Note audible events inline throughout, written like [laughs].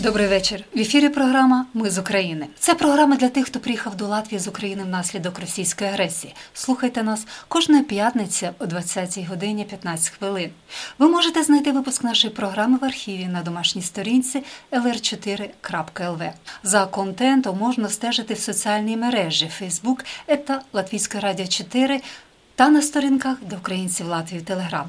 Добрий вечір. В ефірі програма Ми з України. Це програма для тих, хто приїхав до Латвії з України внаслідок російської агресії. Слухайте нас кожної п'ятниці о 20 годині 15 хвилин. Ви можете знайти випуск нашої програми в архіві на домашній сторінці lr4.lv. За контентом можна стежити в соціальній мережі Facebook та Латвійське Радіо 4 та на сторінках для українців Латвії Телеграм.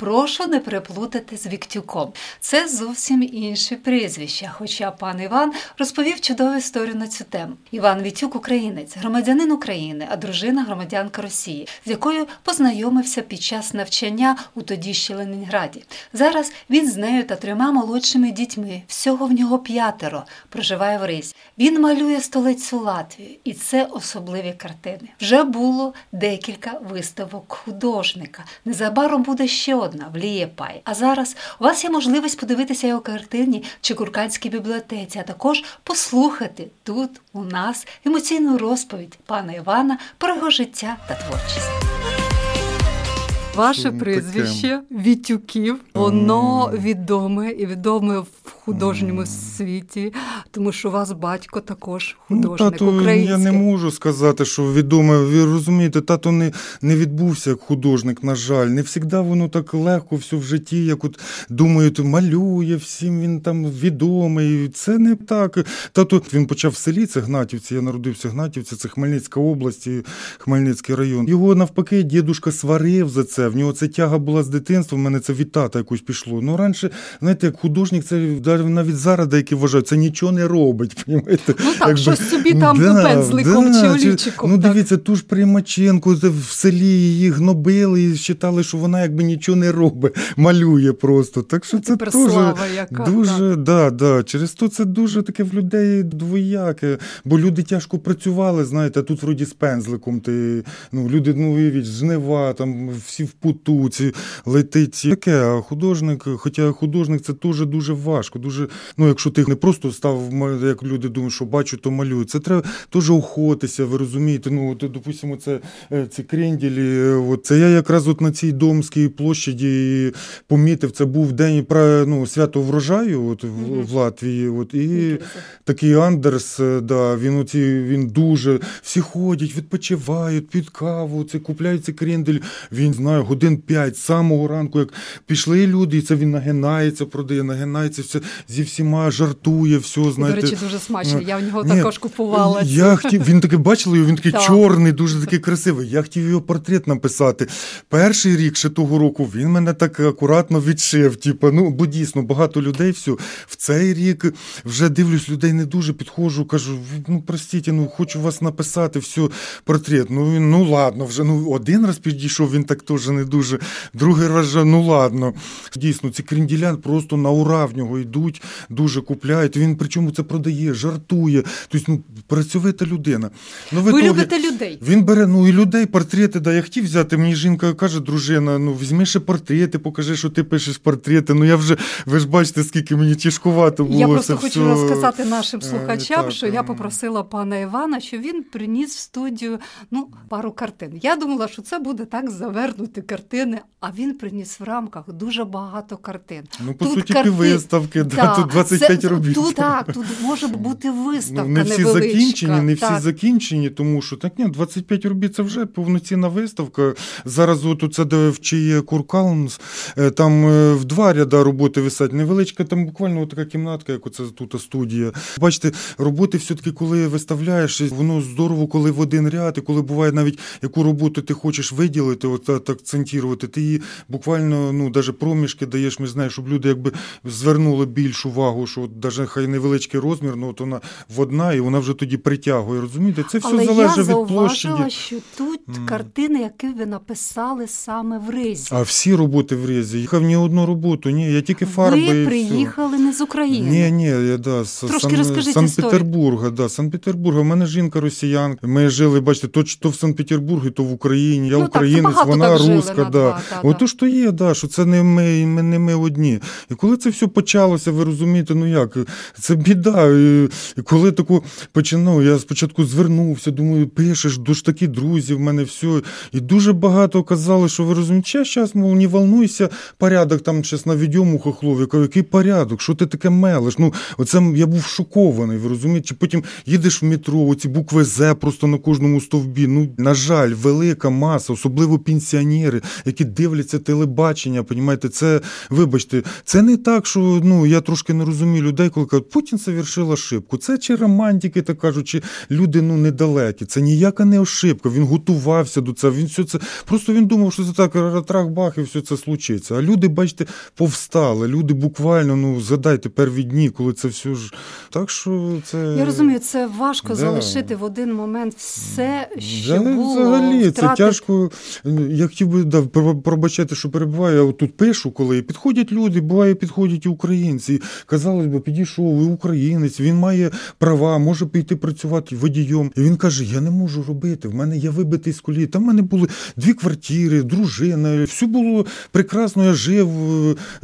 Прошу не переплутати з Віктюком. Це зовсім інші прізвища. Хоча пан Іван розповів чудову історію на цю тему. Іван Вітюк, українець, громадянин України, а дружина громадянка Росії, з якою познайомився під час навчання у тоді ще Ленінграді. Зараз він з нею та трьома молодшими дітьми. Всього в нього п'ятеро проживає в Ризі. Він малює столицю Латвії, і це особливі картини. Вже було декілька виставок художника. Незабаром буде ще одна в Лієпай. А зараз у вас є можливість подивитися його картині в Чекурканській бібліотеці, а також послухати тут у нас емоційну розповідь пана Івана про його життя та творчість. Ваше прізвище Вітюків, воно відоме і відоме в художньому світі, тому що у вас батько також художник ну, тато, український. Я не можу сказати, що відоме. Ви розумієте, тато не не відбувся як художник, на жаль. Не завжди воно так легко все в житті, як от думають, малює, всім він там відомий. Це не так. Тато він почав в селі, це Гнатівці. Я народився в Гнатівці, це Хмельницька область, Хмельницький район. Його навпаки, дідушка сварив за це. В нього це тяга була з дитинства. В мене це від тата якось пішло. Ну раніше, знаєте, як художник, це навіть зараз деякі вважають, це нічого не робить. Понимаєте? Ну так, Якби, щось собі там да, пензликом да, чи чи- олівчиком. Ну так. дивіться, ту ж Примаченко в селі її гнобили і вважали, що вона якби нічого не робить, малює просто. Так що Ну, це дуже, яка, дуже, да, да. Через то це дуже таке в людей двояке. Бо люди тяжко працювали, знаєте, а тут вроді з пензликом. Ти, ну, люди, ну уявіть, жнива, там всі в путу, ці летить. Таке, а художник, хоча художник це теж дуже важко. Дуже, ну, якщо ти не просто став, як люди думають, що бачу, то малюю. Це треба теж охотися, ви розумієте. Ну, от, допустимо, це е, ці кренділі. е, От, це я якраз от на цій Домській площаді помітив, це був день пра- ну, свято врожаю от, в, Мгм. в Латвії. От, і такий Андерс, е, да, він, оці, він дуже. Всі ходять, відпочивають під каву, це купляють ці крендель. Він знає, годин п'ять з самого ранку, як пішли люди, і це він нагинається, продає, нагинається, все, зі всіма жартує, все, знаєте. До речі, дуже смачно. Я в нього Ні, також купувала. Я хотів, він такий бачили його, він такий Так. чорний, дуже такий красивий. Я хотів його портрет написати. Перший рік ще того року він мене так акуратно відшив. Типу, ну, бо дійсно багато людей все. В цей рік вже дивлюсь, людей не дуже підходжу, кажу, ну простіть, ну хочу вас написати, все, портрет. Ну, ну ладно, вже ну, один раз підійшов, він так теж не дуже. Другий раз вже, ну ладно. Дійсно, ці кренділян просто на ура в нього йдуть, дуже купляють. Він причому це продає, жартує. Тобто, ну, працьовита людина. Ну, Ви любите людей. він бере ну і людей, портрети. Да, я хотів взяти. Мені жінка каже, дружина, ну візьми ще портрети, покажи, що ти пишеш портрети. Ну я вже ви ж бачите, скільки мені тяжкувато було. Я це просто хочу все. розказати нашим е, слухачам, так, що я ем. попросила пана Івана, що він приніс в студію ну, пару картин. Я думала, що це буде так завернути картини, а він приніс в рамках дуже багато картин. Ну, по Тут суті, карти- виставки, да, Да, тут 25 це- робіт. Тут так, тут може бути виставка Ну, не всі невеличка. закінчені, не всі так. закінчені, тому що так ні, 25 робіт це вже повноцінна виставка. Зараз от це де в чиє Куркаунс, е, там е, в два ряда роботи висять. Невеличка, там буквально така кімнатка, як оце тут студія. Бачите, роботи все-таки, коли виставляєш, воно здорово, коли в один ряд, і коли буває навіть яку роботу ти хочеш виділити, от так акцентувати. Ти її буквально ну, даже проміжки даєш, ми знаємо, щоб люди якби звернули більшу увагу, що от даже хай невеличкий розмір, ну от вона водна і вона вже тоді притягує. Розумієте? Це все Але залежить я від площаді. зауважила, що тут Мгм. картини, які ви написали саме в ризі. А всі роботи в різі. Їхав ні одну роботу, ні, я тільки фарби. і ви все. приїхали не з України. Ні, ні, я да, Санкт-Петербурга, да, Санкт-Петербурга. У мене жінка росіянка. Ми жили, бачите, то, то в Санкт-Петербургі, то в Україні. Я Ну, українець, багато вона так жили на да. два, та, Ото ж то є, да, що це не ми, ми, не ми одні. І коли це все почалося, ви розумієте, ну як, це біда. І, коли таку починав, я спочатку звернувся, думаю, пишеш, дуже такі друзі, в мене все. І дуже багато казали, що ви розумієте, щас, мов, не волнуйся, порядок там щас наведемо хохлов. Я кажу, який порядок? Що ти таке мелиш? Ну, оце я був шокований, ви розумієте? Чи Потім їдеш в метро, оці букви З просто на кожному стовбі. Ну, на жаль, велика маса, особливо пенсіонери, які дивляться телебачення, понімаєте, це, вибачте, це не так, що ну, я трошки не розумію людей, коли кажуть, Путін совершив ошибку. Це чи романтики, так кажуть, чи люди ну, недалекі. Це ніяка не ошибка. Він готувався до цього. Він все це просто він думав, що це так ратрах-бах і все це случиться. А люди, бачите, повстали. Люди буквально, ну згадай тепер від дні, коли це все ж. Так що це. Я розумію, це важко Да. залишити в один момент все, що Да, було. взагалі, це втратити. тяжко. Я хотів би да, про- пробачати, що перебуваю. Я тут пишу, коли підходять люди, буває, підходять і українці. Казалось би, підійшов, і українець, він має права, може піти працювати водієм. І він каже: Я не можу робити. В мене я вибитий з колії. Там в мене були дві квартири, дружина. Все було прекрасно. Я жив,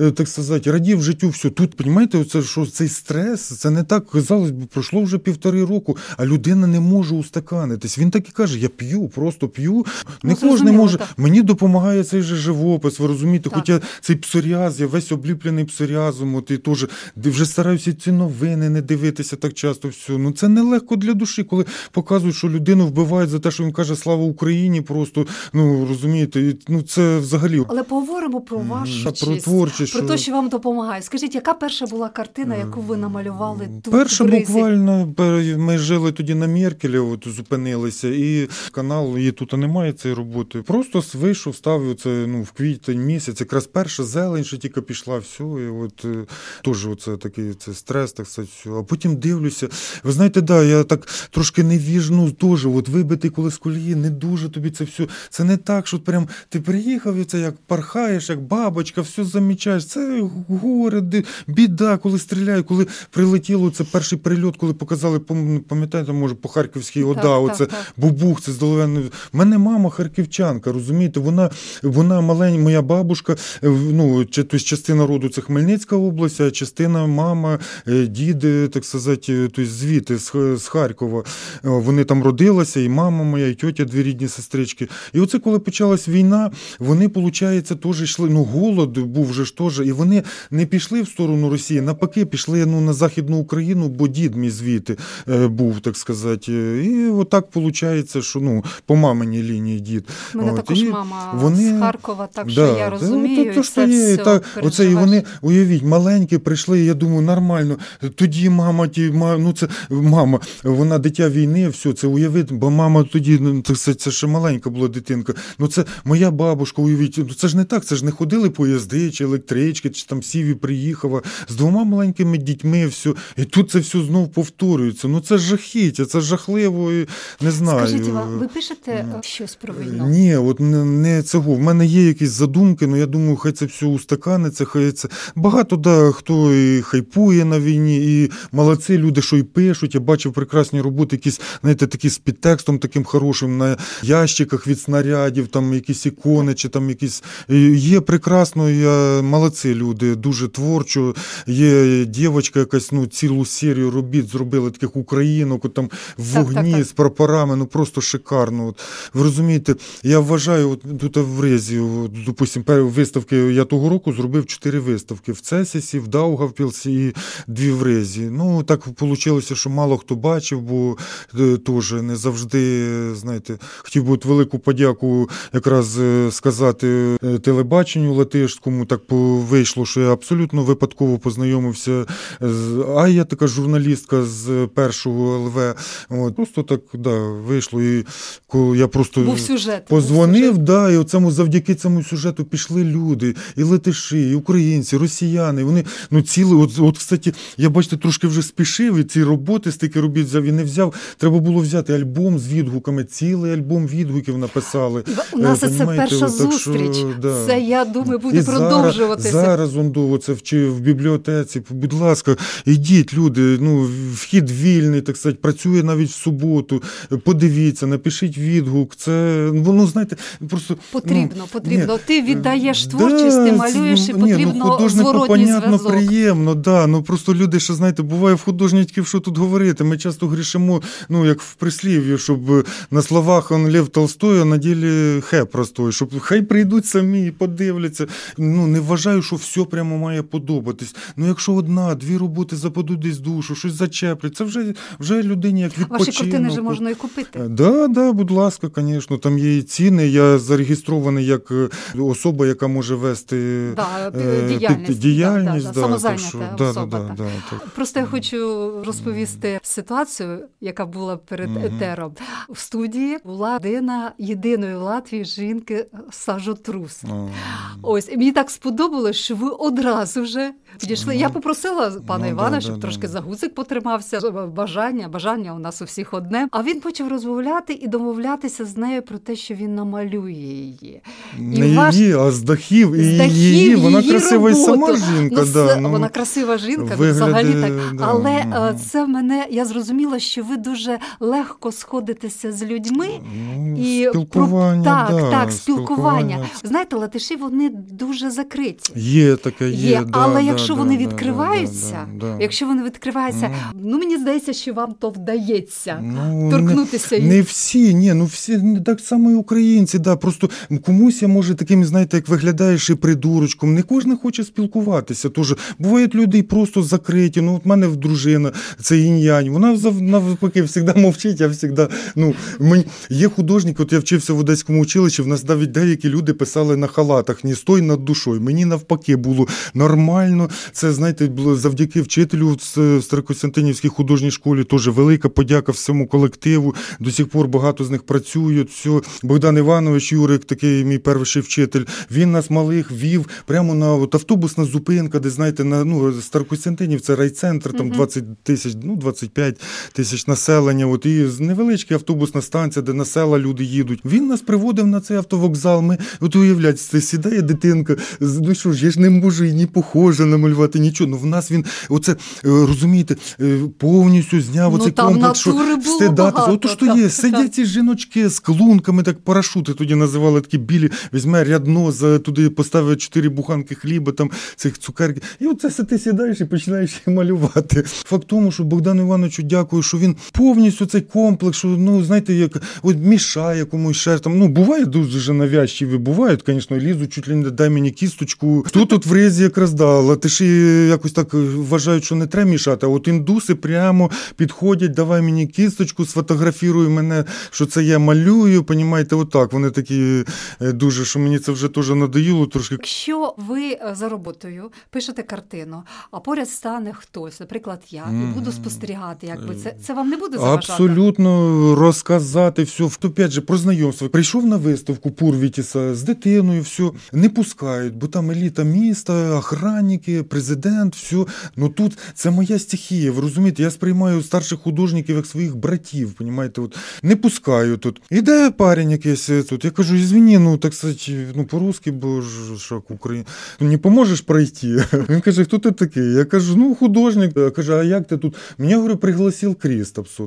е, так сказати, радів життю. Все тут, розумієте, це що цей стрес, це не так казалось би, пройшло вже півтори року, а людина не може устаканитись. Він так і каже: я п'ю, просто п'ю. Не Ну, кожен може. так. Мені допомагає цей же живопис. Ви розумієте, Так. хоча цей псоріаз, я весь обліплений псоріазом. От і теж вже стараюся ці новини не дивитися так часто. Все. Ну це нелегко для душі, коли показують, що людину вбивають за те, що він каже Слава Україні. Просто ну розумієте, і, ну це взагалі. Але поговоримо про вашу Та, про творчість, про що- те, що вам допомагає. Скажіть, яка перша була картина, яку ви намалювали тут? Перше в Ризі? буквально пер- ми жили тоді на Меркелі, от зупинилися, і канал її тут немає цієї роботи. Просто вийшов, ставив це ну, в квітень місяць. Якраз перша зелень, що тільки пішла, все. І от е, теж оце такий це стрес, так сказати, все. А потім дивлюся. Ви знаєте, да, я так трошки невіжну теж, от вибитий коли з колії, не дуже тобі це все. Це не так, що прям ти приїхав і це як пархаєш, як бабочка, все замічаєш. Це горе, біда, коли стріляють, коли прилетіло це перший прильот, коли показали, пам'ятаєте, може, по Харківській ОДА, Так, оце так, так. бубух, це здоровенний. У мене мама харківчанка, розумієте, вона, вона маленька, моя бабушка, е, ну, тобто частина роду це Хмельницька область, а частина мама, е, діди, так сказати, е, тобто звідти, з, Харкова. Вони там родилися, і мама моя, і тьотя, дві рідні сестрички. І оце, коли почалась війна, вони, виходить, теж йшли. Ну, голод був вже ж теж, і вони не пішли в сторону Росії, навпаки, пішли ну, на Західну Україну, бо дід мій звідти був, так сказати. І отак виходить, що ну, по маминій лінії дід. Мене От, також і мама вони- з Харкова, так що я та, розумію, то- то і це то є, все та, оце, і вони, уявіть, маленькі прийшли, я думаю, нормально. Тоді мама, ті, ма- ну це мама, вона дитя війни, все, це уявити, бо мама тоді, ну, це, це, ще маленька була дитинка. Ну це моя бабушка, уявіть, ну це ж не так, це ж не ходили поїзди, чи електрички, чи там сіві приїхала з двома маленькими дітьми, все. І тут це все знов повторюється. Ну це жахіття, це жахливо, і не знаю. Скажіть, ви пишете е, щось про війну? Ні, от не, цього. В мене є якісь задумки, але я думаю, хай це все устаканиться, хай це. Багато да, хто і хайпує на війні, і молодці люди, що і пишуть. Я бачив прекрасні роботи, якісь, знаєте, такі з підтекстом таким хорошим на ящиках від снарядів, там якісь ікони, чи там якісь. Є прекрасно, я молодці люди, дуже творчо. Є дівчинка якась, ну, цілу серію робіт зробила таких українок, от там в Так, вогні так, так. з прапорами, ну просто шикарно. От, ви розумієте, я вважаю, от тут в Резі, от, допустим, виставки я того року зробив чотири виставки в Цесісі, в Даугавпілсі і дві в Резі. Ну так вийшло, що мало хто бачив, бо е, теж не завжди, знаєте, хотів би от велику подяку якраз е, сказати е, телебаченню латишському. Так вийшло, що я абсолютно випадково познайомився з Айя, така журналістка з першого ЛВ. От, просто так да, вийшло. І коли я просто Був сюжет. був Позвонив, сюжет. да, і оцьому завдяки цьому сюжету пішли люди, і летиші, і українці, росіяни. Вони ну ціли, от, от кстати, я бачите, трошки вже спішив і ці роботи стільки робіт взяв і не взяв. Треба було взяти альбом з відгуками, цілий альбом відгуків написали. У нас Е, це перша от так що, зустріч. да. Це я думаю, буде І продовжуватися. Зараз, зараз он до це в, чи в бібліотеці. Будь ласка, ідіть, люди. Ну, вхід вільний, так сказати, працює навіть в суботу. Подивіться, напишіть відгук. Це воно, знаєте, просто Потрібно, ну, потрібно. ні, Ти віддаєш да, творчість, ти малюєш, і ну, ні, потрібно ну, художнику, понятно, зв'язок. приємно, да. Ну просто люди, що знаєте, буває в художників, що тут говорити. Ми часто грішимо, ну як в прислів'ї, щоб е, на словах он Лев Толстой, а на ділі хе простой, щоб хай прийдуть самі і подивляться. Ну не вважаю, що все прямо має подобатись. Ну якщо одна, дві роботи западуть десь душу, щось зачеплять, це вже вже людині як відпочинок. Ваші картини вже можна і купити. Е, Да, да, будь ласка, звісно, там є і ціни. Я зареєстрований як е, особа, яка може вести Да, е, діяльність, діяльність, да, да, да, самозайнята так що, особа, так. Просто я хочу розповісти ситуацію, яка була перед Мгм. етером. В студії була дина єдиної в Латвії жінки сажотрус. Ось і мені так сподобалось, що ви одразу вже підійшли. Ну, Я попросила пана ну, Івана, да, щоб да, трошки да. за гуцик потримався. Бажання, бажання у нас у всіх одне. А він почав розмовляти і домовлятися з нею про те, що він намалює її. Не ваш- її, а з дахів. І З дахів її, вона її красива і сама жінка. Ну, да, ну, вона красива жінка, вигляди, взагалі так. да, Але е, мгм. це мене я зрозуміла, що ви дуже легко сходитеся з людьми. ну, І спілкування, про так, да, так, спілкування. спілкування. Знаєте, латиші вони дуже закриті. Є таке, є. Є, да, але да, якщо да, вони да, відкриваються, да, да, да. якщо вони відкриваються, ну мені здається, що вам то вдається Ну, торкнутися не, не всі, ні, ну всі не так само і українці. Да, просто комусь я може таким, знаєте, як виглядаєш і придурочком. Не кожен хоче спілкуватися. Тож бувають люди просто закриті. Ну, от мене в дружина, це інь-янь. Вона навпаки завжди мовчить, я завжди. Ну, мені, є художник, от я вчився в Одеському училищі, в нас навіть деякі люди писали на халатах «Не стой над душою. Мені навпаки було нормально. Це, знаєте, було завдяки вчителю в Старокостянтинівській художній школі. Теж велика подяка всьому колективу. До сих пор багато з них працюють. Все. Богдан Іванович Юрик, такий мій перший вчитель. Він нас малих вів прямо на от, автобусна зупинка, де знаєте, на ну Старокостянтинів, це райцентр, там 20 тисяч, ну 25 тисяч населення. От і з невеличка автобусна станція, де на села люди їдуть. Він нас приводив на цей автовокзал. Ми от уявляєте, це сідає дитинка. Ну що ж, я ж не можу і ні похоже намалювати, нічого. Ну в нас він оце е, розумієте, е, повністю зняв Ну, оцей там комплекс, що встидатися. багато, Ото що так, є, так. сидять ці жіночки з клунками, так парашути тоді називали такі білі. Візьме рядно за туди поставив чотири буханки хліба, там цих цукерки. І оце все ти сідаєш і починаєш малювати. Факт тому, що Богдану Івановичу дякую, що він повністю цей комплекс, що ну знаєте, як от мішає комусь ще там. Ну буває дуже навязчиві, бувають, звісно, лізуть чуть ли не дай мені кісточку. Тут от в резі якраз да, латиші якось так е, вважають, що не треба мішати. А от індуси прямо підходять, давай мені кісточку, сфотографіруй мене, що це я малюю. Понімаєте, отак. Вони такі е, дуже, що мені це вже теж надоїло трошки. Якщо ви е, за роботою пишете картину, а поряд стане хтось, наприклад, я, і буду спостерігати, якби це, це вам не буде заважати? Абсолютно розказати все. Опять же, про знайомство. Прийшов на виставку Пурвітіса з дитиною, все не пускають, бо там еліта міста, охранники, президент, все. Ну тут це моя стихія. Ви розумієте, я сприймаю старших художників як своїх братів. Понімаєте, от не пускаю тут. Іде парень якийсь е, тут. Я кажу, извини, ну так сказати, ну по-русски, бо ж як Україна. Не поможеш пройти. [laughs] Він каже, хто ти такий? Я кажу, ну художник. Я кажу, а як ти тут? Мене говорю, пригласив Крістапс.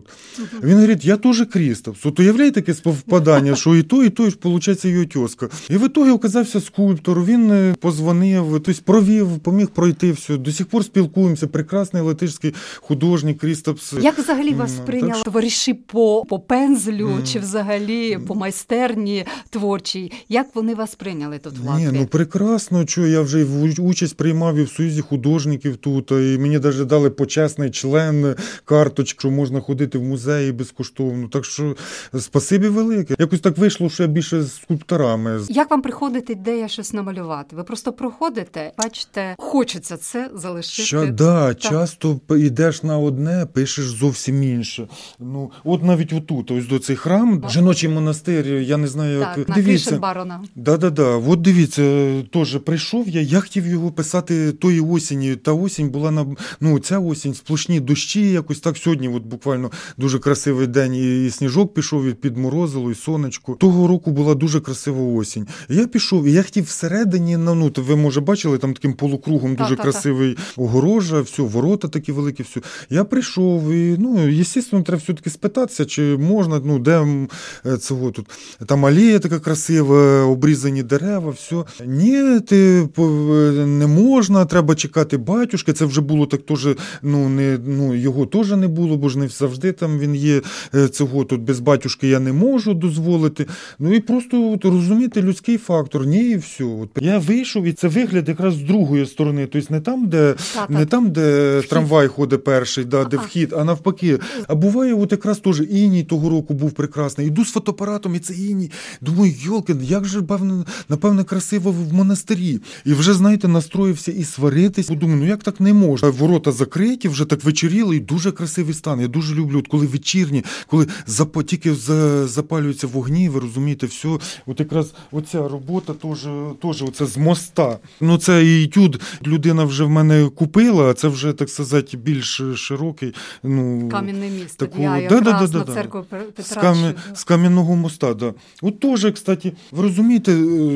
Він говорить, я теж Крістапс. От уявляє таке співпадання, що і то, і то, і виходить його тьоска. І в ітогі оказався скульптор, він е, позвонив, тобто провів, поміг пройти все. До сих пор спілкуємося. Прекрасний латишський художник Крістапс. Як взагалі вас Ну, сприйняли так що- товариші по, по пензлю Мгм. чи взагалі по майстерні творчій? Як вони вас прийняли тут в Ні, ну прекрасно, що я вже в- участь приймав і в Союзі художників тут, і мені навіть дали почесний член карточку, що можна ходити в музеї безкоштовно. Так що спасибі велике. Якось так вийшло, що я більше з скульпторами. Як вам приходить ідея щось намалювати? Ви просто проходите, бачите, хочеться це залишити. Ща, да, Так. часто йдеш на одне, пишеш зовсім інше. Ну, от навіть отут, ось до цей храм, жіночий монастир, я не знаю, як Так, дивіться. Барона. Да-да-да, от дивіться, теж прийшов я, я хотів його писати тої осені. Та осінь була на ну ця осінь, сплошні дощі, якось так сьогодні. От буквально дуже красивий день, і сніжок пішов, і підморозило, і сонечко. Того року була дуже красива осінь. Я пішов, і я хотів всередині, ну, ну ви може бачили, там таким полукругом дуже Та-та-та. красивий огорожа, все, ворота такі великі, все. Я прийшов, і ну, звісно, треба все-таки спитатися, чи можна, ну, де е, цього тут. Там алея така красива, обрізані дерева, все. Ні, ти е, не можна, треба чекати батюшки. Це вже було так теж, ну, не, ну, його теж не було, бо ж не завжди там він є. е, Цього тут без батюшки я не можу дозволити. Ну і просто от, розуміти людський фактор. Ні, і все. От, я вийшов, і це вигляд якраз з другої сторони. Тобто не там, де, Та-та. не там, де трамвай ходить перший, да, де Ага. вхід, а навпаки. А буває, от якраз теж іній того року був прекрасний. Йду з фотоапаратом, і це іній. Думаю, йолки, як же певно, напевне, красиво в монастирі. І вже, знаєте, настроївся і сваритись. Думаю, ну як так не можна? Ворота закриті, вже так вечеріло, і дуже красивий стан. Я дуже люблю, от коли вечірні, коли запа, тільки за, запалюються вогні, ви розумієте, все. От якраз оця робота теж, теж оце з моста. Ну це і етюд людина вже в мене купила, а це вже, так сказати, більш широкий. Ну, Кам'яне місто. такого- Я Да, да, да, на церкву Пе- з, Петра. кам'я... з кам'яного моста, да. От теж, кстати, ви розумієте, е,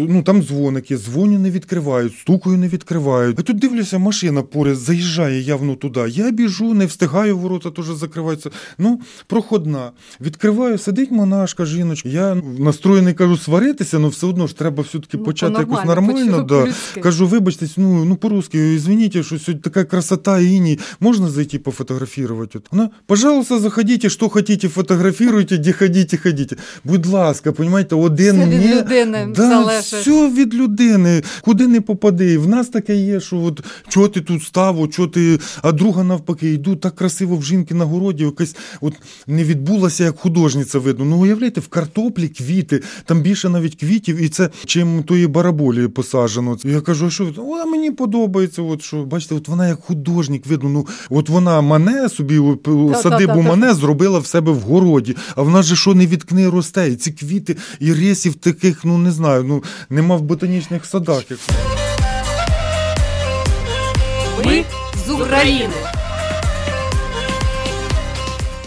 ну там дзвоник є, дзвоню не відкривають, стукаю не відкривають. А тут дивлюся, машина поряд заїжджає явно туди. Я біжу, не встигаю, ворота теж закриваються. Ну, проходна. Відкриваю, сидить монашка, жіночка. Я настроєний кажу сваритися, але все одно ж треба все-таки Ну, почати якось по-нормально, Да. Кажу, вибачте, ну, ну по-русски, извините, що сьогодні така красота іні. Можна зайти пофотографувати? От. Вона, пожалуйста, заходите, що хотите, фотографируйте, де ходите, ходите. Будь ласка, понімаєте, один Все від людини да, залежить. Все від людини. Куди не попади. В нас таке є, що от чого ти тут став, чого ти, а друга навпаки, йду так красиво в жінки на городі, якась от не відбулася як художниця видно. Ну уявляєте, в картоплі квіти, там більше навіть квітів, і це чим тої бараболі посаджено. Я кажу, а що а мені подобається. От що бачите, от вона як художник видно. Ну от вона мене собі садибу мене зробила в себе в городі. А в нас же що не відкни росте. І ці квіти і рисів таких, ну не знаю, ну нема в ботанічних садах. Як... Ми з України.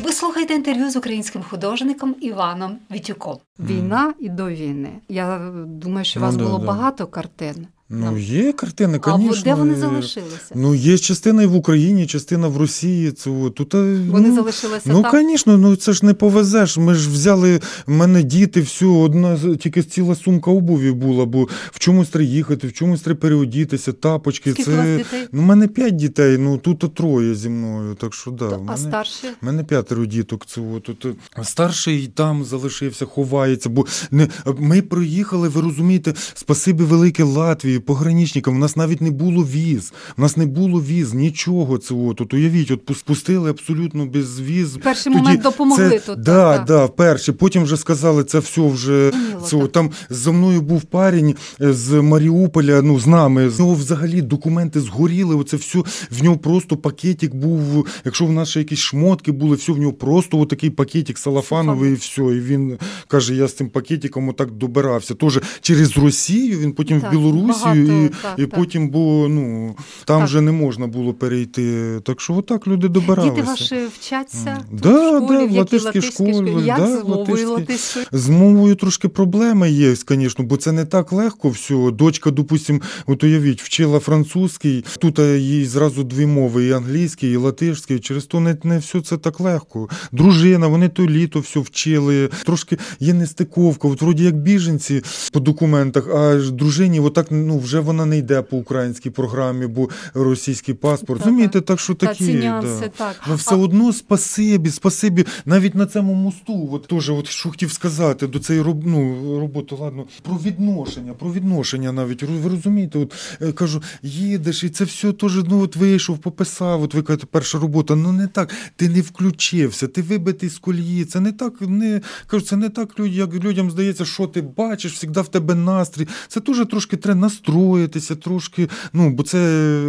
Ви слухаєте інтерв'ю з українським художником Іваном Вітюком. Війна і до війни. Я думаю, що у Ну, вас да, було да. багато картин. Ну, Нам- є картини, а де вони залишилися? Ну, є частина і в Україні, частина в Росії. Це тут, е, Вони ну, залишилися Ну, звісно, ну це ж не повезеш. Ми ж взяли в мене діти, все, одна тільки ціла сумка обуві була, бо в чомусь треба їхати, в чомусь треба переодітися, тапочки. Скільки це... у вас дітей? Ну, в мене п'ять дітей, ну тут троє зі мною. Так що да. То- в А старші? У мене п'ятеро діток цього. Тут е, старший там залишився, ховається. Бо не ми проїхали, ви розумієте, спасибі велике Латвії, пограничникам. У нас навіть не було віз. У нас не було віз, нічого цього. Тут уявіть, от спустили абсолютно без віз. В перший момент допомогли це, тут, Да, так, да, вперше. Потім вже сказали, це все вже цього. так. Там за мною був парень е, з Маріуполя, ну з нами. З нього взагалі документи згоріли. Оце все в нього просто пакетик був. Якщо в нас ще якісь шмотки були, все в нього просто отакий пакетик салафановий, і все. І він каже: я з цим пакетиком отак добирався. Теж через Росію, він потім Так, в Білорусію, багато, і, так, і так. потім, бо ну там Так. вже не можна було перейти. Так що отак люди добиралися. Діти ваші вчаться тут Да, в школі, да, в латиській школі, Як да, з мовою латиською? З мовою трошки проблеми є, звісно, бо це не так легко все. Дочка, допустим, от уявіть, вчила французький, тут їй зразу дві мови: і англійський, і латишський. Через то не, не все це так легко. Дружина, вони то літо все вчили. Трошки є нестиковка. От вроді як біженці по документах, а дружині, отак ну вже вона не йде по українській програмі, бо російський паспорт. Та-та. Розумієте, так що Та такі. нюанси, да. так. Ну, все А- одно спасибі, спасибі. Навіть на цьому мосту, от теж, от що хотів сказати до цієї роб, ну, роботи, ладно, про відношення, про відношення навіть. Ви розумієте, от е, кажу, їдеш, і це все теж, ну от вийшов, пописав, от ви кажете, перша робота. Ну не так, ти не включився, ти вибитий з колії. Це не так, не кажу, це не так, як людям здається, що ти бачиш, завжди в тебе настрій. Це теж трошки треба підстроїтися трошки. Ну, бо це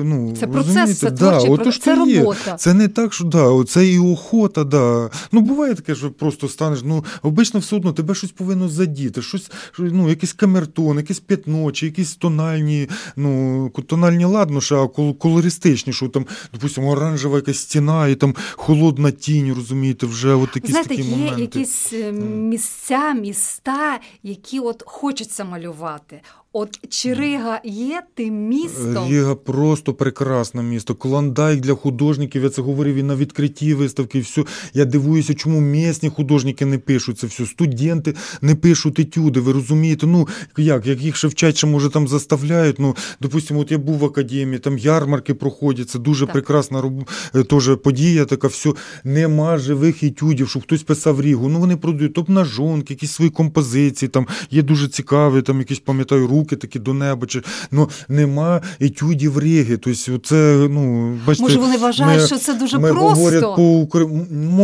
ну, це процес, це да, творчий, це робота. Це не так, що да, це і охота, да. Ну, буває таке, що просто станеш. Ну, обично все одно тебе щось повинно задіти, щось, ну, якийсь камертон, якесь п'ятно, чи якісь тональні, ну, тональні ладно, а колористичні, що там, допустимо, оранжева якась стіна і там холодна тінь, розумієте, вже от якісь Знаєте, такі є моменти. якісь е, місця, міста, які от хочеться малювати. От чи Рига є тим містом? Рига просто прекрасне місто. Клондайк для художників. Я це говорив і на відкритті виставки. Все. Я дивуюся, чому місні художники не пишуть це все. Студенти не пишуть етюди. Ви розумієте? Ну як, як їх ще вчать, що може там заставляють. Ну, допустимо, от я був в академії, там ярмарки проходять. Це дуже так. прекрасна роб... Е, теж подія. Така все нема живих етюдів, щоб хтось писав Рігу. Ну вони продають обнажонки, якісь свої композиції. Там є дуже цікаві, там якісь пам'ятаю руки такі до неба, чи ну нема етюдів Риги. Тобто, це, ну, бачите, Може, вони вважають, ми, що це дуже ми просто. говорять по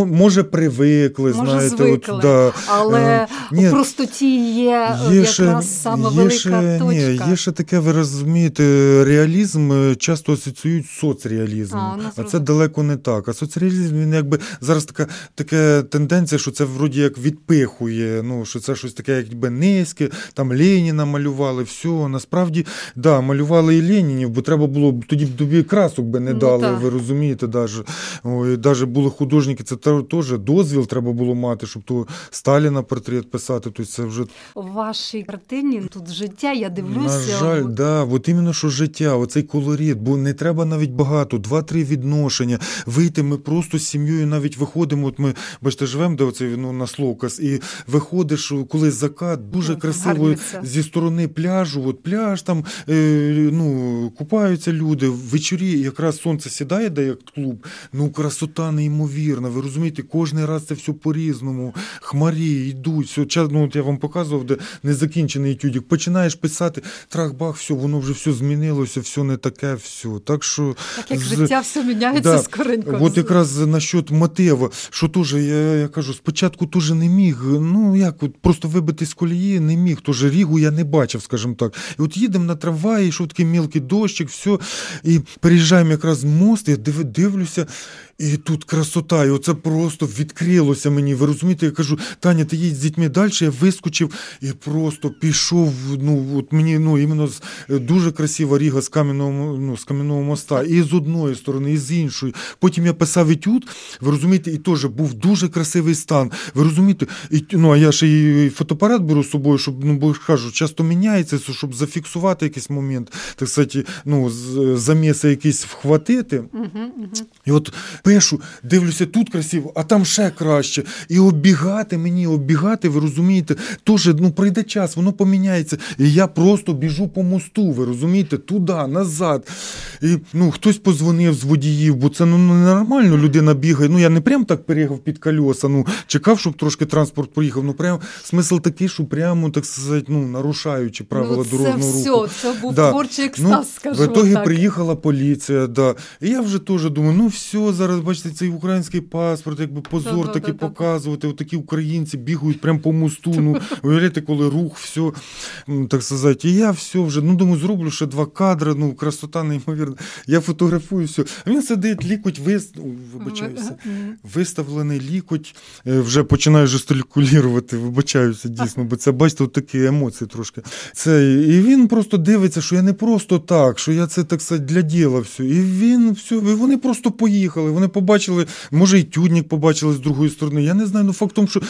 може, привикли, може, знаєте, звикли. От, да. але е, ні, у простоті є, є якраз ще, саме є велика ще, точка. Ні, Є ще таке, ви розумієте, реалізм е, часто асоціюють з соцреалізмом, а, ну, а це далеко не так. А соцреалізм він якби зараз така така тенденція, що це вроді як відпихує, ну що це щось таке, якби низьке, там Леніна малювали все. Насправді, да, малювали і Ленінів, бо треба було тоді б тобі красок би не ну, дали, так. ви розумієте, даже. Ой, даже були художники, це теж дозвіл треба було мати, щоб то Сталіна портрет писати. Тобто це вже У вашій картині тут життя, я дивлюся. На жаль, да, от іменно що життя, оцей колорит, бо не треба навіть багато, два-три відношення. Вийти, ми просто з сім'єю навіть виходимо. От ми бачите, живемо, де оцей ну, на Словкас, і виходиш, коли закат дуже красиво зі сторони пляжу пляжу, от пляж там е, ну, купаються люди. Ввечері якраз сонце сідає, де як клуб. Ну, красота неймовірна. Ви розумієте, кожен раз це все по-різному. Хмарі йдуть. Все, ну, от Я вам показував, де незакінчений тюдік. Починаєш писати, трах-бах, все, воно вже все змінилося, все не таке, все. Так що так як з... життя все міняється да, скоренько. От якраз насчет мотива, що теж, я, я кажу, спочатку теж не міг. Ну як от просто вибити з колії не міг. Тож Рігу я не бачив, скажімо так так. І от їдемо на трамваї, що такий мілкий дощик, все. І переїжджаємо якраз мост, я дивлюся, і тут красота, і оце просто відкрилося мені. Ви розумієте, я кажу, Таня, ти їдь з дітьми далі. Я вискочив і просто пішов. Ну от мені ну іменно е, дуже красива ріга з кам'яного ну, з кам'яного моста, і з одної сторони, і з іншої. Потім я писав етюд, ви розумієте, і теж був дуже красивий стан. Ви розумієте, і ну а я ще і фотоапарат беру з собою, щоб ну бо кажу, часто міняється, щоб зафіксувати якийсь момент, так сказати, ну заміси якісь вхватити. Угу, угу. І от пишу, дивлюся, тут красиво, а там ще краще. І оббігати мені, оббігати, ви розумієте, теж ну, прийде час, воно поміняється. І я просто біжу по мосту, ви розумієте, туди, назад. І ну, хтось позвонив з водіїв, бо це ну, ненормально, людина бігає. Ну, я не прям так переїхав під кольоса, ну, чекав, щоб трошки транспорт проїхав. Ну, прям смисл такий, що прямо, так сказати, ну, нарушаючи правила ну, це дорожнього все, руху. Це був да. творчий екстаз, ну, скажу. В ітогі приїхала поліція, да. І я вже теж думаю, ну все, зараз зараз бачите цей український паспорт, якби позор да, такий да, показувати. Отакі українці бігають прямо по мосту. Ну уявляєте, коли рух, все так сказати. І я все вже ну думаю, зроблю ще два кадри. Ну красота неймовірна. Я фотографую все. А він сидить, лікоть вис... вибачаюся, виставлений лікоть. Е, вже починаю жестикулірувати, вибачаюся дійсно, бо це бачите, такі емоції трошки. Це і він просто дивиться, що я не просто так, що я це так сказати, для діла все. І він все, і вони просто поїхали. Вони побачили, може, і тюдник побачили з другої сторони. Я не знаю, ну факт в тому, що.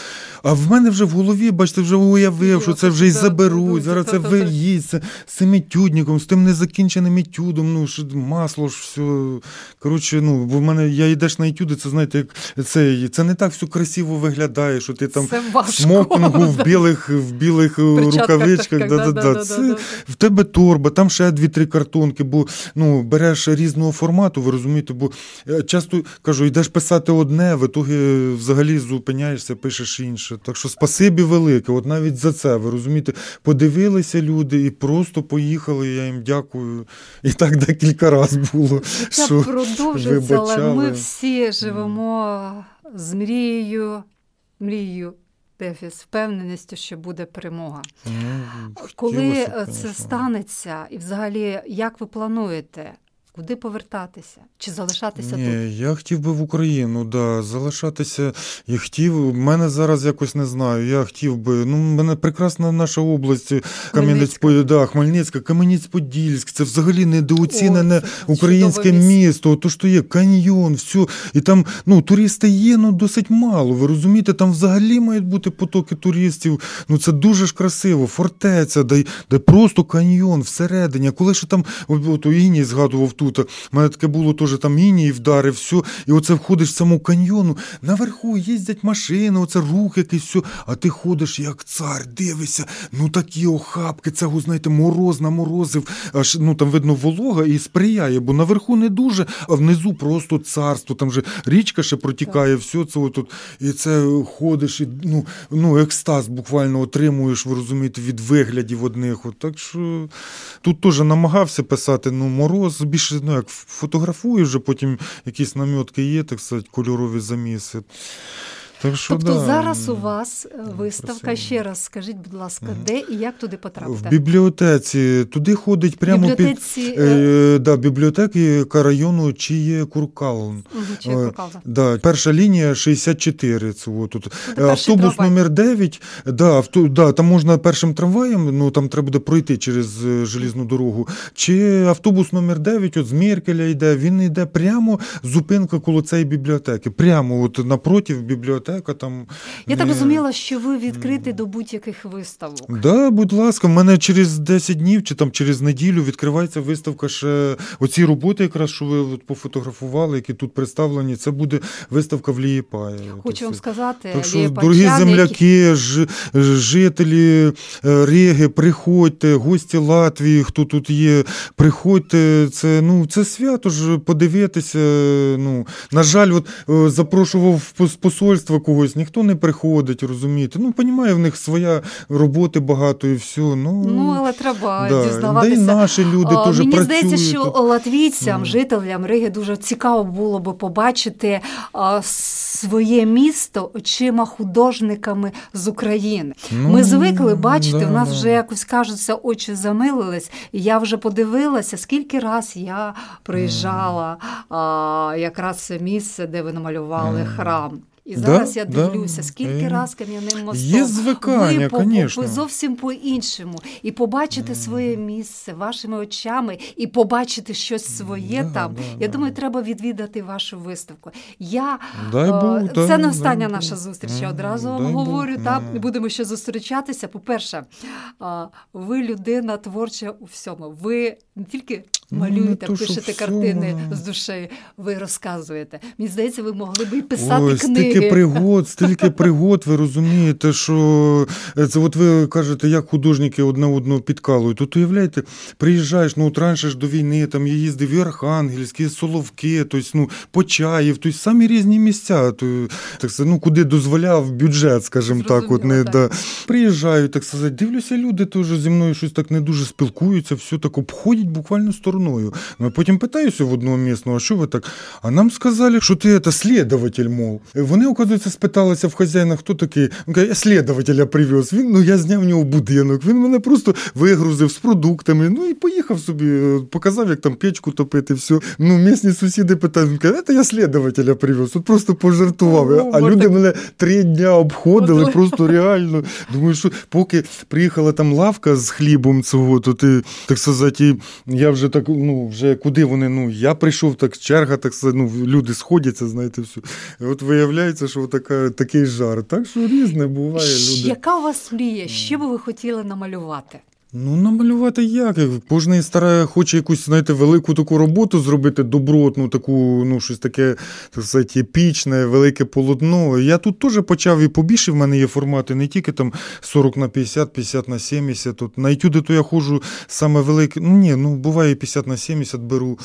А в мене вже в голові, бачите, вже уявив, що це вже й заберуть. Зараз це виїдь з цим етюдником, з тим незакінченим етюдом, ну, масло ж все. Коротше, ну, бо в мене я йдеш на етюди, це знаєте, як це це не так все красиво виглядає, що ти там в смокінгу, в білих в білих рукавичках. Да, да, да, да, це В тебе торба, там ще дві-три картонки, бо ну, береш різного формату, ви розумієте, бо е, часто кажу, йдеш писати одне, в ітогі взагалі зупиняєшся, пишеш інше. Так що спасибі велике, от навіть за це, ви розумієте, подивилися люди і просто поїхали. Я їм дякую. І так декілька разів було. Це що продовжується, вибачали. але ми всі живемо з мрією, мрією Дефіс, впевненістю, що буде перемога. Ну, Коли е, це станеться, і взагалі, як ви плануєте? Куди повертатися? Чи залишатися Ні, тут? я хотів би в Україну, да, залишатися. Я хотів, мене зараз якось не знаю. Я хотів би. Ну, мене прекрасна наша область, Кам'янець, да, Хмельницька, Кам'янець-Подільськ. Це взагалі недооцінене О, українське місто. То що є каньйон, все. І там ну, туристи є, ну досить мало. Ви розумієте, там взагалі мають бути потоки туристів. Ну це дуже ж красиво. Фортеця, де, де просто каньйон всередині. Коли ще там, от, от Іні згадував тут, у мене таке було теж там Іні і вдари, все. І оце входиш в саму каньйону. Наверху їздять машини, оце рух якийсь, все. А ти ходиш як цар, дивишся. Ну такі охапки, це, знаєте, мороз наморозив. Аж ну там видно волога і сприяє, бо наверху не дуже, а внизу просто царство. Там же річка ще протікає, все це отут. І це ходиш, і ну, ну екстаз буквально отримуєш, ви розумієте, від виглядів одних. От. Так що тут теж намагався писати, ну, мороз більше ну, як фотографую, вже потім якісь намітки є, так сказати, кольорові заміси. Так що, Тобто да. зараз у вас е, виставка. красиво. Ще раз скажіть, будь ласка, де і як туди В потрапити? бібліотеці. Туди ходить прямо бібліотеці, під е, да, бібліотеки району Чиє Куркалун. Мгм, чи Е. Да, перша лінія 64. Це от тут. Це Автобус трамвай. номер 9. Да, авто, да, там можна першим трамваєм, ну там треба буде пройти через е, желізну дорогу. Чи автобус номер 9 от з Меркеля йде, він йде прямо зупинка коло цієї бібліотеки. Прямо от напротив бібліотека там. Я так розуміла, що ви відкриті до будь-яких виставок. Да, будь ласка, в мене через 10 днів чи там через неділю відкривається виставка. Ще оці роботи, якраз що ви от пофотографували, які тут представлені. Це буде виставка в Лієпаї. Хочу вам сказати, Так що, дорогі які- земляки, ж, жителі е, Риги, приходьте, гості Латвії, хто тут є, приходьте. Це ну це свято ж подивитися. Ну на жаль, от е, запрошував в посольство когось, ніхто не приходить, розумієте. Ну, понімаю, в них своя роботи багато і все. Ну, Ну, але треба да. дізнаватися. Да і наші люди теж Мені працюють. здається, що латвійцям, Ну. жителям Риги дуже цікаво було би побачити а, своє місто очима художниками з України. Ну, Ми звикли бачити, да, у нас да. вже якось кажуться, очі замилились. І я вже подивилася, скільки раз я приїжджала а, якраз це місце, де ви намалювали Мгм. храм. І Да, зараз я да. дивлюся, скільки Е. раз кам'яним мостом. Є звикання, ви по- по- зовсім по-іншому. І побачити своє місце вашими очами, і побачити щось своє Да, там. да, Я да. думаю, треба відвідати вашу виставку. Я Дай е, Бог, це да, не остання дай наша зустріч. Я одразу вам говорю. Та да. будемо ще зустрічатися. По-перше, ви людина творча у всьому. Ви не тільки Ну, малюєте, що пишете всьому, картини ну. з душею, ви розказуєте. Мені здається, ви могли б і писати Ой, книги. стільки пригод, стільки пригод, ви розумієте, що е, це от ви кажете, як художники одне одного підкалують. Тут уявляєте, приїжджаєш, ну от раніше ж до війни, там я їздив і Архангельськ, і Соловки, тобто, ну, Почаїв, тобто самі різні місця, то, так ну, куди дозволяв бюджет, скажімо так. От, не, Зрозуміло, да. Приїжджаю, так сказати, дивлюся, люди теж зі мною щось так не дуже спілкуються, все так обходять буквально стороною. Ну, а потім питаюся в одного місного, а що ви так? А нам сказали, що ти це слідователь, мов. Вони, оказується, спиталися в хазяїна, хто такий. Він каже, я слідователя привез. Він, ну я зняв в нього будинок. Він мене просто вигрузив з продуктами. Ну і поїхав собі, е, показав, як там печку топити, все. Ну, місні сусіди питають, він каже, це я слідователя привез. Тут просто пожартував. О, а люди так- мене три дня обходили, просто реально. Думаю, що поки приїхала там лавка з хлібом цього, то ти, так сказати, я вже так, ну, вже куди вони, ну, я прийшов, так черга, так ну, люди сходяться, знаєте, все. І от виявляється, що така, такий жар. Так що різне буває, люди. Яка у вас мрія? Що би ви хотіли намалювати? Ну, намалювати як? Кожний старає, хоче якусь, знаєте, велику таку роботу зробити, добротну, таку, ну, щось таке, так сказати, епічне, велике полотно. Я тут теж почав і побільше в мене є формати, не тільки там 40 на 50, 50 на 70. Тут на етюди то я ходжу саме велике. Ну, ні, ну буває 50 на 70 беру.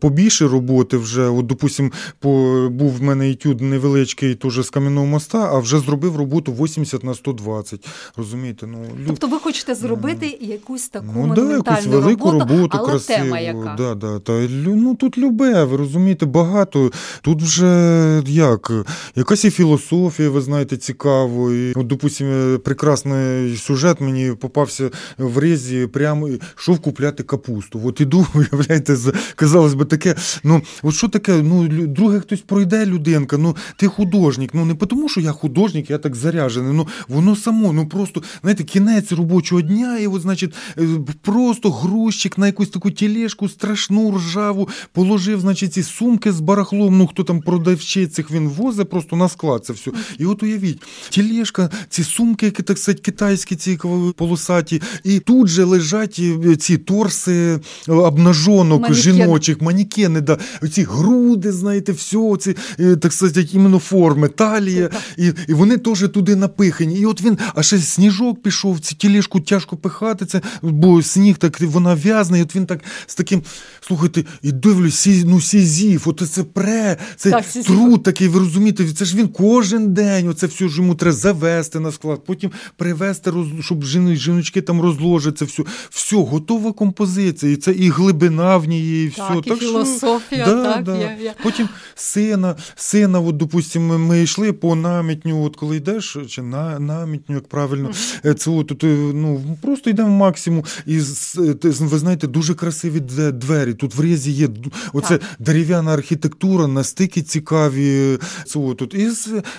Побільше роботи вже. От, допустим, по, був в мене етюд невеличкий теж з кам'яного моста, а вже зробив роботу 80 на 120. Розумієте? Ну, лю- Тобто ви хочете зробити якусь таку Ну, да, якусь велику роботу, але красиву. тема яка. Да, да, та, ну, тут любе, ви розумієте, багато. Тут вже як, якась і філософія, ви знаєте, цікаво. І, от, допустим, прекрасний сюжет мені попався в резі, прямо йшов купляти капусту. От іду, [laughs] уявляєте, казалось би, таке. Ну, от що таке? Ну, друге хтось пройде людинка, ну ти художник. Ну не тому, що я художник, я так заряджений. Ну воно само, ну просто знаєте, кінець робочого дня, і от, значить, е, просто грузчик на якусь таку тележку страшну ржаву положив, значить, ці сумки з барахлом. Ну хто там продавчиць цих він возить просто на склад це все. І от уявіть, тележка, ці сумки, які так сказати, китайські, ці полосаті, і тут же лежать е, ці торси е, обнажонок Манекени. жіночих, манекени, да, ці груди, знаєте, все, ці, так сказати, іменно форми, талія, і, і вони теж туди напихані. І от він, а ще сніжок пішов, цю тілешку тяжко пихати, це, бо сніг так, вона в'язна, і от він так з таким, слухайте, і дивлюсь, сі, ну сізів, от це пре, це Так, труд такий, ви розумієте, це ж він кожен день, оце все ж йому треба завести на склад, потім привезти, роз, щоб жіно- жіночки там розложать це все. Все, готова композиція, і це і глибина в ній, і все. Так, і філософія, так, я- я- Потім сина, сина, от, допустимо, ми йшли по намітню, от коли йдеш, чи на намітню, як правильно, е, це от, от, е, ну, просто йдемо максимум. І ти- ви знаєте, дуже красиві двері. Тут в Різі є оце Так. дерев'яна архітектура, настільки цікаві. Це от, от. І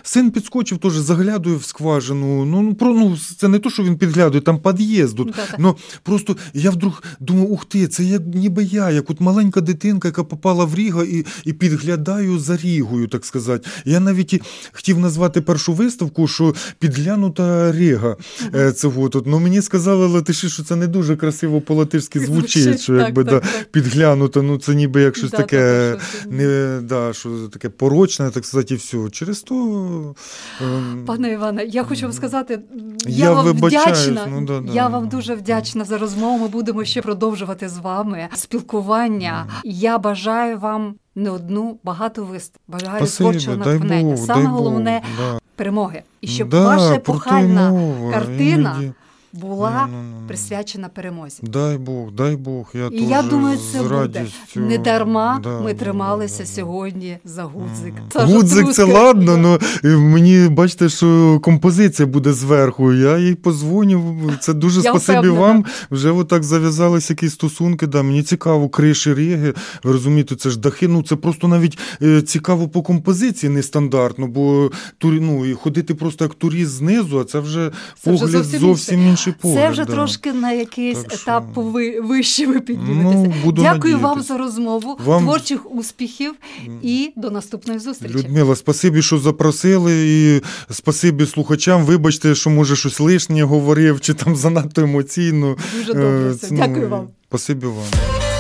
син підскочив, теж заглядує в скважину. Ну, ну, про, ну, це не то, що він підглядує, там під'їзд. Ну, просто я вдруг думаю, ух ти, це як ніби я, як от маленька дитинка, яка попала в Ріга і, і підглядаю за Рігою, так сказати. Я навіть і хотів назвати першу виставку, що підглянута Ріга. Е, Цього тут. Ну мені сказали латиші, що це не дуже красиво по-латишськи звучить, що так, якби так, да, так. підглянута, ну це ніби як щось Да, таке, так, не, да, що таке порочне, так сказати, і все. Через то. ем, Пане Іване, я хочу вам сказати, Я я, вам вдячна. ну, да, да. Я вам дуже вдячна за розмову. Ми будемо ще продовжувати з вами спілкування. Я бажаю вам не одну багату вистав. Бажаю спасибі, творчого натхнення. Саме дай головне да. перемоги. І щоб Да, ваша епохальна картина іноді. Була Ну, ну, ну, присвячена перемозі. Дай Бог, дай Бог. Я І я думаю, це буде не дарма. Да, ми да, трималися да, да. сьогодні за гудзик. Саша Гудзик це ладно, ну мені бачите, що композиція буде зверху. Я їй позвоню. Це дуже [laughs] Я спасибі впевнена. вам. Вже отак зав'язалися якісь стосунки. Да. Мені цікаво, криші Риги. Ви розумієте, це ж дахи. Ну це просто навіть е, цікаво по композиції нестандартно, бо ну, ходити просто як турист знизу, а це вже Це вже погляд зовсім зовсім, інше. Інший погляд. Це вже да. трошки на якийсь Так що- етап ви, вище ви підніметеся. Ну, Дякую вам за розмову, Вам- творчих успіхів і до наступної зустрічі. Людмила, спасибі, що запросили, і спасибі слухачам. Вибачте, що може щось лишнє говорив, чи там занадто емоційно. Дуже добре Е, ну, Дякую вам. Спасибі вам.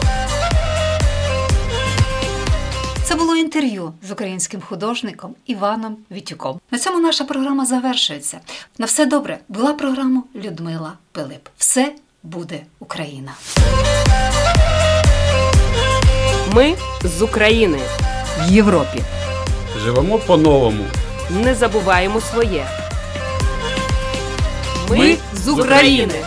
Інтерв'ю з українським художником Іваном Вітюком. На цьому наша програма завершується. На все добре. Була програма Людмила Пилип. Все буде Україна. Ми з України в Європі. Живемо по-новому. Не забуваємо своє. Ми, Ми з України.